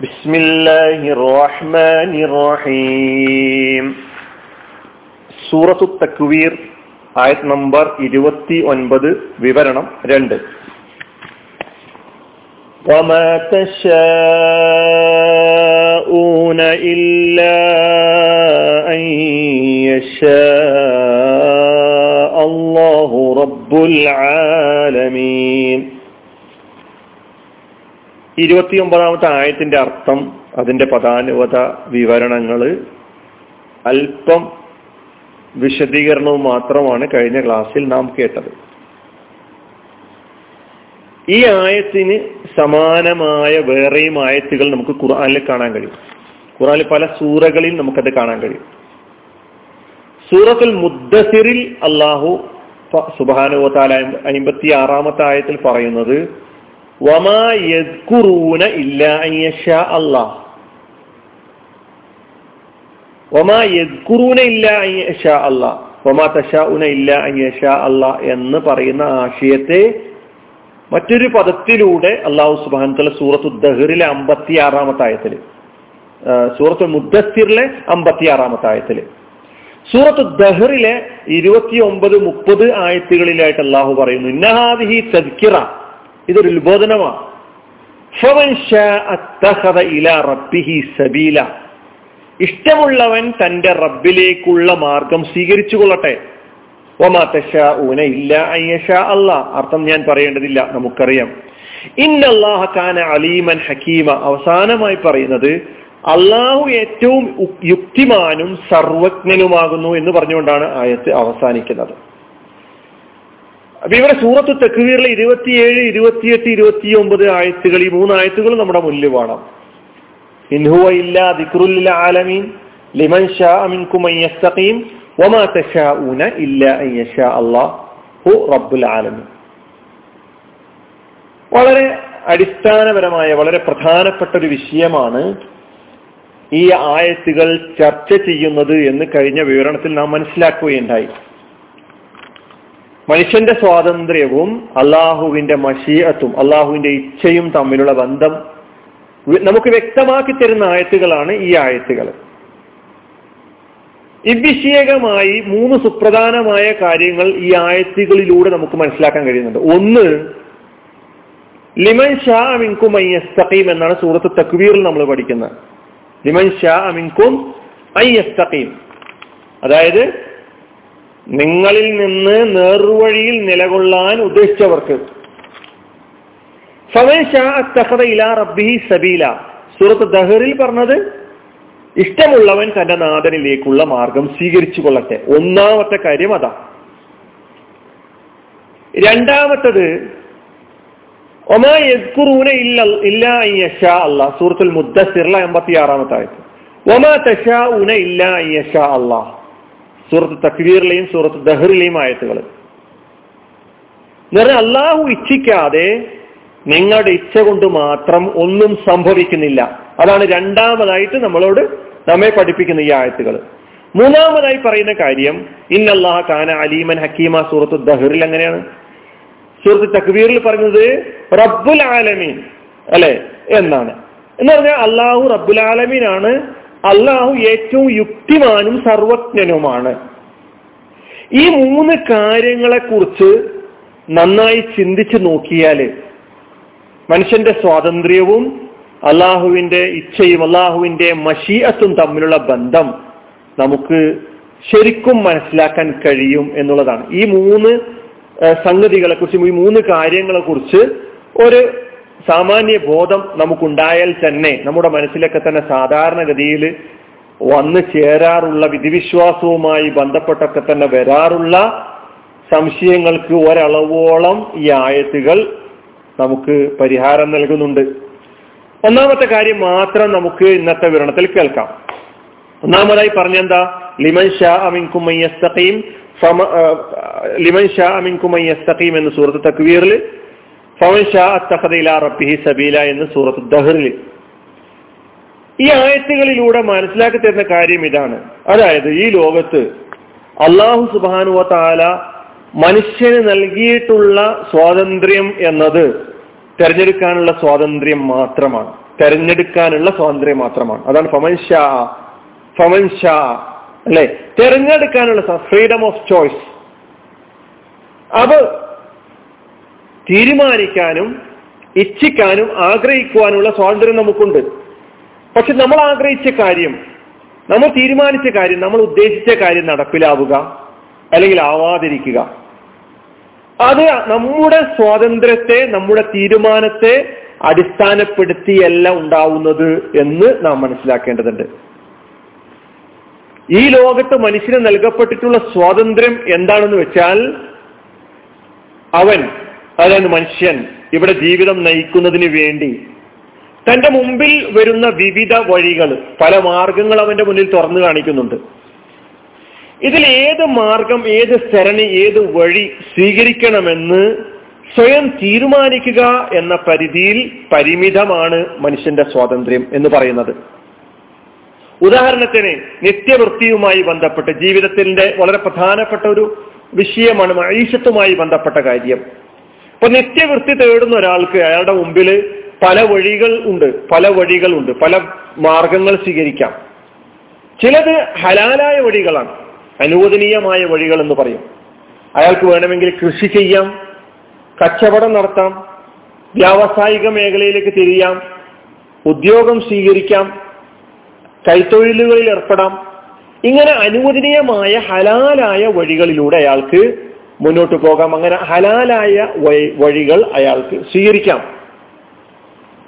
بسم الله الرحمن الرحيم സൂറത്തു തക്വീർ ആയത് നമ്പർ ഇരുപത്തി ഒൻപത് വിവരണം രണ്ട് وما تشاءون إلا أن يشاء الله رب العالمين ഇരുപത്തിയൊമ്പതാമത്തെ ആയത്തിന്റെ അർത്ഥം അതിന്റെ പദാനുവത വിവരണങ്ങൾ അല്പം വിശദീകരണവും മാത്രമാണ് കഴിഞ്ഞ ക്ലാസ്സിൽ നാം കേട്ടത്. ഈ ആയത്തിന് സമാനമായ വേറെയും ആയത്തുകൾ നമുക്ക് ഖുർആനിൽ കാണാൻ കഴിയും. ഖുറാനിൽ പല സൂറകളിൽ നമുക്കത് കാണാൻ കഴിയും. സൂറത്തുൽ മുദ്ദസിറിൽ അള്ളാഹു സുബാനുവത്താല അമ്പത്തി ആറാമത്തെ ആയത്തിൽ പറയുന്നത് വമാ ഇല്ല അയ്യഷ അള്ളാഹ് ഇല്ല അയ്യഷ അള്ളാഹ് വമാ തഷാഉന ഇല്ല അയ്യഷ അള്ളാഹ് എന്ന് പറയുന്ന ആശയത്തെ മറ്റൊരു പദത്തിലൂടെ അള്ളാഹു സുബാൻ സൂറത്തു ദഹറിലെ അമ്പത്തി ആറാമത്തെ ആയത്തിൽ സൂറത്ത് മുദ്ദസിറിലെ അമ്പത്തി ആറാമത്തെ ആയത്തിൽ. സൂറത്ത് ദഹറിലെ ഇരുപത്തി ഒമ്പത് മുപ്പത് ആയത്തുകളിലായിട്ട് അള്ളാഹു പറയുന്നു ഇന്നഹാദിഹി തദ്ക്കിറ ഇതൊരു ഉത്ബോധനമാണ് ഇഷ്ടമുള്ളവൻ തന്റെ റബ്ബിലേക്കുള്ള മാർഗം സ്വീകരിച്ചു കൊള്ളട്ടെ അർത്ഥം ഞാൻ പറയേണ്ടതില്ല നമുക്കറിയാം. കാന അലീമൻ ഹക്കീമ. അവസാനമായി പറയുന്നത് അള്ളാഹു ഏറ്റവും യുക്തിമാനും സർവജ്ഞനുമാകുന്നു എന്ന് പറഞ്ഞുകൊണ്ടാണ് ആയത്ത് അവസാനിക്കുന്നത്. അപ്പൊ ഇവിടെ സൂറത്ത് തെക്കുവീറിലെ ഇരുപത്തിയേഴ് ഇരുപത്തിയെട്ട് ഇരുപത്തി ഒമ്പത് ആയത്തുകൾ ഈ മൂന്ന് ആയത്തുകൾ നമ്മുടെ മുന്നിൽ വേണം. ഇൻഹുവ ഇല്ല ദിക്റുല്ല ആലമീൻ ലിമൻ ഷാ അമിൻകും അയ്യസ്തഖീം വമാ തശാഊന ഇല്ല അയ്യഷാ അല്ലാഹു റബ്ബുൽ ആലമീൻ. വളരെ അടിസ്ഥാനപരമായ വളരെ പ്രധാനപ്പെട്ട ഒരു വിഷയമാണ് ഈ ആയത്തുകൾ ചർച്ച ചെയ്യുന്നത് എന്ന് കഴിഞ്ഞ വിവരണത്തിൽ നാം മനസ്സിലാക്കുകയുണ്ടായി. മനുഷ്യന്റെ സ്വാതന്ത്ര്യവും അള്ളാഹുവിന്റെ മഷീഅത്തും അള്ളാഹുവിന്റെ ഇച്ഛയും തമ്മിലുള്ള ബന്ധം നമുക്ക് വ്യക്തമാക്കി തരുന്ന ആയത്തുകളാണ് ഈ ആയത്തുകൾ. ഇവിഷയകമായി മൂന്ന് സുപ്രധാനമായ കാര്യങ്ങൾ ഈ ആയത്തുകളിലൂടെ നമുക്ക് മനസ്സിലാക്കാൻ കഴിയുന്നുണ്ട്. ഒന്ന് ലിമൻ ഷാ അമിൻകും അയ്യസ്തഖീം എന്നാണ് സൂറത്ത് തക്വീറിൽ നമ്മൾ പഠിക്കുന്നത്. ലിമൻ ഷാ അമിൻകും അയ്യസ്തഖീം അതായത് നിങ്ങളിൽ നിന്ന് നേർവഴിയിൽ നിലകൊള്ളാൻ ഉദ്ദേശിച്ചവർക്ക്. സബീല. സൂറത്ത് ദഹറിൽ പറഞ്ഞത് ഇഷ്ടമുള്ളവൻ തന്റെ നാഥനിലേക്കുള്ള മാർഗം സ്വീകരിച്ചു കൊള്ളട്ടെ ഒന്നാമത്തെ കാര്യം അതാ. രണ്ടാമത്തത് ഒമാ യദ്കുറൂന ഇല്ല ഇല്ല അയ്യഷ അല്ല. സൂറത്തുൽ എൺപത്തി ആറാമത്തെ ആയത് ഒമാ തഷാ ഉന ഇല്ല അയ്യഷ അള്ളാഹ് സൂറത്ത് തക്വീറിലെയും സൂറത്ത് ദഹറിലെയും ആയത്തുകൾ. എന്ന് അള്ളാഹു ഇച്ഛിക്കാതെ നിങ്ങളുടെ ഇച്ഛ കൊണ്ട് മാത്രം ഒന്നും സംഭവിക്കുന്നില്ല. അതാണ് രണ്ടാമതായിട്ട് നമ്മളോട് നമ്മെ പഠിപ്പിക്കുന്ന ഈ ആയത്തുകൾ. മൂന്നാമതായി പറയുന്ന കാര്യം ഇന്നല്ലാഹ കാന അലീമൻ ഹക്കീമ സൂറത്ത് ദഹറിൽ എങ്ങനെയാണ്? സൂറത്ത് തക്വീറിൽ പറഞ്ഞത് റബ്ബുൽ ആലമീൻ അല്ലെ? എന്നാണ്. എന്ന് പറഞ്ഞാൽ അള്ളാഹു റബ്ബുൽ ആലമീനാണ് അള്ളാഹു ഏറ്റവും യുക്തിമാനും സർവജ്ഞനുമാണ്. ഈ മൂന്ന് കാര്യങ്ങളെ കുറിച്ച് നന്നായി ചിന്തിച്ചു നോക്കിയാൽ മനുഷ്യന്റെ സ്വാതന്ത്ര്യവും അള്ളാഹുവിന്റെ ഇച്ഛയും അള്ളാഹുവിന്റെ മഷീഅത്തും തമ്മിലുള്ള ബന്ധം നമുക്ക് ശരിക്കും മനസ്സിലാക്കാൻ കഴിയും എന്നുള്ളതാണ്. ഈ മൂന്ന് സംഗതികളെ കുറിച്ചും ഈ മൂന്ന് കാര്യങ്ങളെ കുറിച്ച് ഒരു സാമാന്യ ബോധം നമുക്കുണ്ടായാൽ തന്നെ നമ്മുടെ മനസ്സിലൊക്കെ തന്നെ സാധാരണഗതിയിൽ വന്നു ചേരാറുള്ള വിധിവിശ്വാസവുമായി ബന്ധപ്പെട്ടൊക്കെ തന്നെ വരാറുള്ള സംശയങ്ങൾക്ക് ഒരളവോളം ഈ ആയത്തുകൾ നമുക്ക് പരിഹാരം നൽകുന്നുണ്ട്. ഒന്നാമത്തെ കാര്യം മാത്രം നമുക്ക് ഇന്നത്തെ വിവരണത്തിൽ കേൾക്കാം. ഒന്നാമതായി പറഞ്ഞെന്താ? ലിമൻ ഷാ അമിൻകുമയ്യസ്തീം ലിമൻ ഷാ അമിൻകുമയ്യസ്തീം എന്ന് സുഹൃത്ത് തക്വീറിൽ റബ്ബിഹി സബീല എന്ന് സൂറത്ത് ദഹറിൽ. ഈ ആയത്തുകളിലൂടെ മനസ്സിലാക്കി തരുന്ന കാര്യം ഇതാണ്. അതായത് ഈ ലോകത്ത് അള്ളാഹു സുബാനുവ താല മനുഷ്യന് നൽകിയിട്ടുള്ള സ്വാതന്ത്ര്യം എന്നത് തെരഞ്ഞെടുക്കാനുള്ള സ്വാതന്ത്ര്യം മാത്രമാണ്. തെരഞ്ഞെടുക്കാനുള്ള സ്വാതന്ത്ര്യം മാത്രമാണ്. അതാണ് ഫമൻ ഷാ ഫമൻ അല്ലെ? തെരഞ്ഞെടുക്കാനുള്ള ഫ്രീഡം ഓഫ് ചോയ്സ് അത് തീരുമാനിക്കാനും ഇച്ഛിക്കാനും ആഗ്രഹിക്കുവാനുള്ള സ്വാതന്ത്ര്യം നമുക്കുണ്ട്. പക്ഷെ നമ്മൾ ആഗ്രഹിച്ച കാര്യം നമ്മൾ തീരുമാനിച്ച കാര്യം നമ്മൾ ഉദ്ദേശിച്ച കാര്യം നടപ്പിലാവുക അല്ലെങ്കിൽ ആവാതിരിക്കുക. അത് നമ്മുടെ സ്വാതന്ത്ര്യത്തെ നമ്മുടെ തീരുമാനത്തെ അടിസ്ഥാനപ്പെടുത്തിയല്ല ഉണ്ടാവുന്നത് എന്ന് നാം മനസ്സിലാക്കേണ്ടതുണ്ട്. ഈ ലോകത്ത് മനുഷ്യന് നൽകപ്പെട്ടിട്ടുള്ള സ്വാതന്ത്ര്യം എന്താണെന്ന് വെച്ചാൽ അവൻ അതായത് മനുഷ്യൻ. ഇവിടെ ജീവിതം നയിക്കുന്നതിന് വേണ്ടി. തന്റെ മുമ്പിൽ വരുന്ന വിവിധ വഴികൾ പല മാർഗങ്ങൾ അവന്റെ മുന്നിൽ തുറന്നു കാണിക്കുന്നുണ്ട്. ഇതിൽ ഏത് മാർഗം ഏത് സരണി ഏത് വഴി സ്വീകരിക്കണമെന്ന് സ്വയം തീരുമാനിക്കുക എന്ന പരിധിയിൽ പരിമിതമാണ് മനുഷ്യന്റെ സ്വാതന്ത്ര്യം എന്ന് പറയുന്നത്. ഉദാഹരണത്തിന് നിത്യവൃത്തിയുമായി ബന്ധപ്പെട്ട് ജീവിതത്തിന്റെ വളരെ പ്രധാനപ്പെട്ട ഒരു വിഷയമാണ് മഴീഷത്തുമായി ബന്ധപ്പെട്ട കാര്യം. അപ്പൊ നിത്യവൃത്തി തേടുന്ന ഒരാൾക്ക് അയാളുടെ മുമ്പിൽ പല വഴികൾ ഉണ്ട് പല വഴികൾ ഉണ്ട് പല മാർഗങ്ങൾ സ്വീകരിക്കാം. ചിലത് ഹലാലായ വഴികളാണ് അനുവദനീയമായ വഴികൾ എന്ന് പറയും. അയാൾക്ക് വേണമെങ്കിൽ കൃഷി ചെയ്യാം കച്ചവടം നടത്താം വ്യാവസായിക മേഖലയിലേക്ക് തിരിയാം ഉദ്യോഗം സ്വീകരിക്കാം കൈത്തൊഴിലുകളിൽ ഏർപ്പെടാം. ഇങ്ങനെ അനുവദനീയമായ ഹലാലായ വഴികളിലൂടെ അയാൾക്ക് മുന്നോട്ട് പോകാം. അങ്ങനെ ഹലാലായ വഴികൾ അയാൾക്ക് സ്വീകരിക്കാം.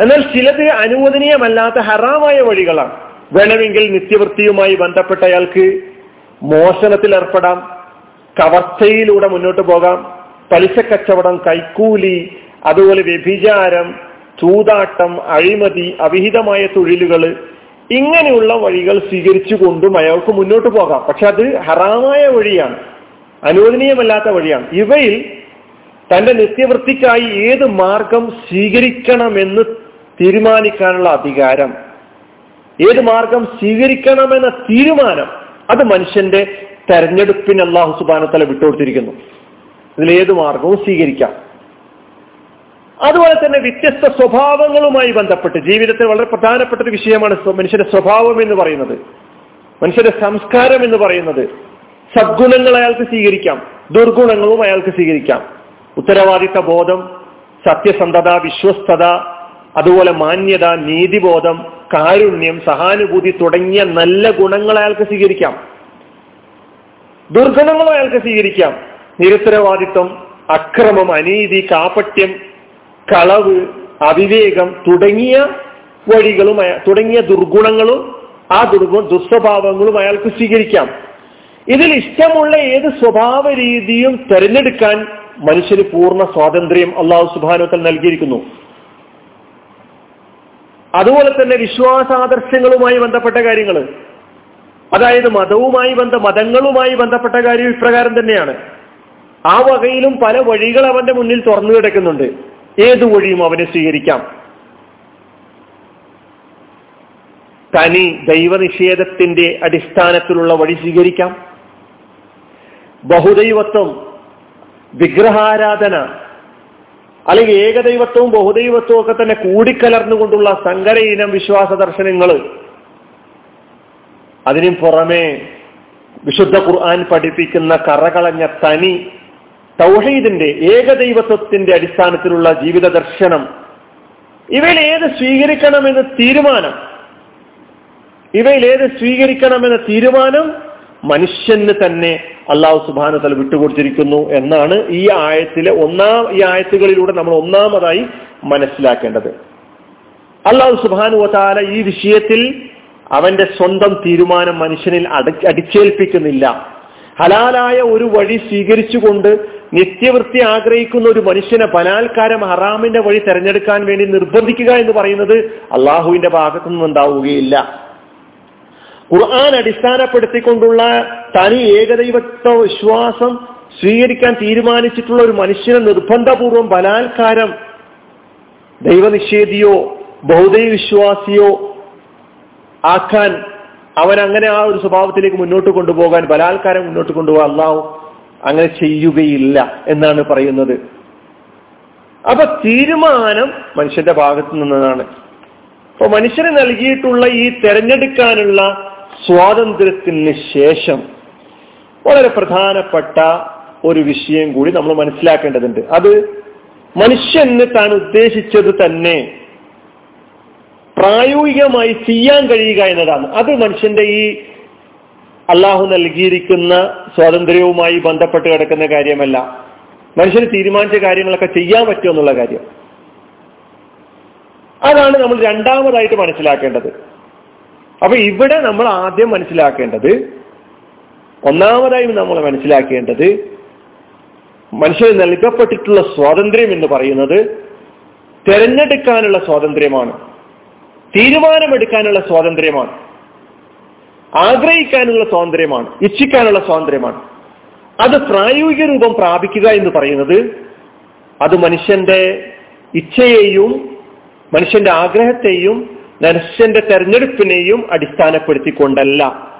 എന്നാൽ ചിലത് അനുവദനീയമല്ലാത്ത ഹറാമായ വഴികളാണ്. വേണമെങ്കിൽ നിത്യവൃത്തിയുമായി ബന്ധപ്പെട്ട അയാൾക്ക് മോഷണത്തിൽ ഏർപ്പെടാം. കവർച്ചയിലൂടെ മുന്നോട്ട് പോകാം. പലിശ കച്ചവടം കൈക്കൂലി അതുപോലെ വ്യഭിചാരം ചൂതാട്ടം അഴിമതി അവിഹിതമായ തൊഴിലുകൾ ഇങ്ങനെയുള്ള വഴികൾ സ്വീകരിച്ചുകൊണ്ടും അയാൾക്ക് മുന്നോട്ട് പോകാം. പക്ഷെ അത് ഹറാമായ വഴിയാണ്. അനുവദനീയമല്ലാത്ത വഴിയാണ്. ഇവയിൽ തന്റെ നിത്യവൃത്തിക്കായി ഏത് മാർഗം സ്വീകരിക്കണമെന്ന് തീരുമാനിക്കാനുള്ള അധികാരം. ഏത് മാർഗം സ്വീകരിക്കണമെന്ന തീരുമാനം അത് മനുഷ്യന്റെ തെരഞ്ഞെടുപ്പിന് അള്ളാഹു സുബാനത്തല വിട്ടുകൊടുത്തിരിക്കുന്നു. ഇതിൽ ഏത് മാർഗവും സ്വീകരിക്കാം. അതുപോലെ തന്നെ വ്യത്യസ്ത സ്വഭാവങ്ങളുമായി ബന്ധപ്പെട്ട് ജീവിതത്തിൽ വളരെ പ്രധാനപ്പെട്ട ഒരു വിഷയമാണ് മനുഷ്യന്റെ സ്വഭാവം എന്ന് പറയുന്നത്. മനുഷ്യന്റെ സംസ്കാരം എന്ന് പറയുന്നത്. സദ്ഗുണങ്ങൾ അയാൾക്ക് സ്വീകരിക്കാം. ദുർഗുണങ്ങളും അയാൾക്ക് സ്വീകരിക്കാം. ഉത്തരവാദിത്ത ബോധം സത്യസന്ധത വിശ്വസ്തത അതുപോലെ മാന്യത നീതിബോധം കാരുണ്യം സഹാനുഭൂതി തുടങ്ങിയ നല്ല ഗുണങ്ങൾ അയാൾക്ക് സ്വീകരിക്കാം. ദുർഗുണങ്ങളും അയാൾക്ക് സ്വീകരിക്കാം. നിരുത്തരവാദിത്വം അക്രമം അനീതി കാപട്യം കളവ് അവിവേകം തുടങ്ങിയ വഴികളും തുടങ്ങിയ ദുർഗുണങ്ങളും ആ ദുർഗു ദുസ്വഭാവങ്ങളും അയാൾക്ക് സ്വീകരിക്കാം. ഇതിൽ ഇഷ്ടമുള്ള ഏത് സ്വഭാവ രീതിയും തിരഞ്ഞെടുക്കാൻ മനുഷ്യന് പൂർണ സ്വാതന്ത്ര്യം അള്ളാഹു സുബാനുത്തൽ നൽകിയിരിക്കുന്നു. അതുപോലെ തന്നെ വിശ്വാസാദർശങ്ങളുമായി ബന്ധപ്പെട്ട കാര്യങ്ങൾ. അതായത് മതവുമായി ബന്ധ മതങ്ങളുമായി ബന്ധപ്പെട്ട കാര്യം ഇപ്രകാരം തന്നെയാണ്. ആ വകയിലും പല വഴികൾ അവന്റെ മുന്നിൽ തുറന്നു കിടക്കുന്നുണ്ട്. ഏതു വഴിയും അവനെ സ്വീകരിക്കാം. തനി ദൈവനിഷേധത്തിന്റെ അടിസ്ഥാനത്തിലുള്ള വഴി സ്വീകരിക്കാം. ബഹുദൈവത്വം വിഗ്രഹാരാധന അല്ലെങ്കിൽ ഏകദൈവത്വവും ബഹുദൈവത്വവും ഒക്കെ തന്നെ കൂടിക്കലർന്നുകൊണ്ടുള്ള സങ്കര ഇനം വിശ്വാസ ദർശനങ്ങൾ. അതിനും പുറമേ വിശുദ്ധ ഖുർആൻ പഠിപ്പിക്കുന്ന കറകളഞ്ഞ തനി തൗഹീദിന്റെ ഏകദൈവത്വത്തിന്റെ അടിസ്ഥാനത്തിലുള്ള ജീവിത ദർശനം. ഇവയിൽ ഏത് സ്വീകരിക്കണമെന്ന് തീരുമാനം? ഇവയിൽ ഏത് സ്വീകരിക്കണമെന്ന തീരുമാനം? മനുഷ്യന് തന്നെ അള്ളാഹു സുബാന തല വിട്ടുകൊടുത്തിരിക്കുന്നു എന്നാണ് ഈ ആയത്തിലെ ഒന്നാം ഈ ആയത്തുകളിലൂടെ നമ്മൾ ഒന്നാമതായി മനസ്സിലാക്കേണ്ടത്. അള്ളാഹു സുബാനു വതാല ഈ വിഷയത്തിൽ അവന്റെ സ്വന്തം തീരുമാനം മനുഷ്യനിൽ അടി അടിച്ചേൽപ്പിക്കുന്നില്ല. ഹലാലായ ഒരു വഴി സ്വീകരിച്ചുകൊണ്ട് നിത്യവൃത്തി ആഗ്രഹിക്കുന്ന ഒരു മനുഷ്യനെ ബലാത്കാരം ഹറാമിന്റെ വഴി തെരഞ്ഞെടുക്കാൻ വേണ്ടി നിർബന്ധിക്കുക എന്ന് പറയുന്നത് അള്ളാഹുവിന്റെ ഭാഗത്തു നിന്നുണ്ടാവുകയില്ല ഖുർആൻ അടിസ്ഥാനപ്പെടുത്തിക്കൊണ്ടുള്ള തനി ഏകദൈവത്വ വിശ്വാസം സ്വീകരിക്കാൻ തീരുമാനിച്ചിട്ടുള്ള ഒരു മനുഷ്യനെ നിർബന്ധപൂർവം ബലാത്കാരം ദൈവനിഷേധിയോ ബൗദ്ധ വിശ്വാസിയോ ആക്കാൻ അവൻ അങ്ങനെ ആ ഒരു സ്വഭാവത്തിലേക്ക് മുന്നോട്ട് കൊണ്ടുപോകാൻ ബലാത്കാരം മുന്നോട്ട് കൊണ്ടുപോകാൻ അള്ളാഹു അങ്ങനെ ചെയ്യുകയില്ല എന്നാണ് പറയുന്നത്. അപ്പൊ തീരുമാനം മനുഷ്യന്റെ ഭാഗത്ത് നിന്നതാണ്. അപ്പൊ മനുഷ്യന് നൽകിയിട്ടുള്ള ഈ തെരഞ്ഞെടുക്കാനുള്ള സ്വാതന്ത്ര്യത്തിന് ശേഷം വളരെ പ്രധാനപ്പെട്ട ഒരു വിഷയം കൂടി നമ്മൾ മനസ്സിലാക്കേണ്ടതുണ്ട്. അത് മനുഷ്യന് താൻ ഉദ്ദേശിച്ചത് തന്നെ പ്രായോഗികമായി ചെയ്യാൻ കഴിയുക എന്നതാണ്. അത് മനുഷ്യന്റെ ഈ അള്ളാഹു നൽകിയിരിക്കുന്ന സ്വാതന്ത്ര്യവുമായി ബന്ധപ്പെട്ട് കിടക്കുന്ന കാര്യമല്ല. മനുഷ്യന് തീരുമാനിച്ച കാര്യങ്ങളൊക്കെ ചെയ്യാൻ പറ്റുമെന്നുള്ള കാര്യം. അതാണ് നമ്മൾ രണ്ടാമതായിട്ട് മനസ്സിലാക്കേണ്ടത്. അപ്പൊ ഇവിടെ നമ്മൾ ആദ്യം മനസ്സിലാക്കേണ്ടത് ഒന്നാമതായി നമ്മൾ മനസ്സിലാക്കേണ്ടത് മനുഷ്യന് നൽകപ്പെട്ടിട്ടുള്ള സ്വാതന്ത്ര്യം എന്ന് പറയുന്നത് തിരഞ്ഞെടുക്കാനുള്ള സ്വാതന്ത്ര്യമാണ് തീരുമാനമെടുക്കാനുള്ള സ്വാതന്ത്ര്യമാണ് ആഗ്രഹിക്കാനുള്ള സ്വാതന്ത്ര്യമാണ് ഇച്ഛിക്കാനുള്ള സ്വാതന്ത്ര്യമാണ്. അത് പ്രായോഗിക രൂപം പ്രാപിക്കുക എന്ന് പറയുന്നത് അത് മനുഷ്യന്റെ ഇച്ഛയെയും മനുഷ്യന്റെ ആഗ്രഹത്തെയും മനുഷ്യന്റെ തെരഞ്ഞെടുപ്പിനെയും അടിസ്ഥാനപ്പെടുത്തിക്കൊണ്ടല്ല.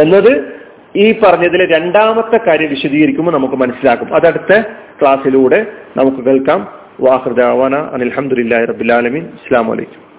എന്നത് ഈ പറഞ്ഞതിലെ രണ്ടാമത്തെ കാര്യം വിശദീകരിക്കുമ്പോൾ നമുക്ക് മനസ്സിലാക്കും. അതടുത്ത ക്ലാസ്സിലൂടെ നമുക്ക് കേൾക്കാം. വാഹൃദാവാന അനിൽഹമുല്ലാ റബുലാലമീൻ ഇസ്ലാം വലൈക്കും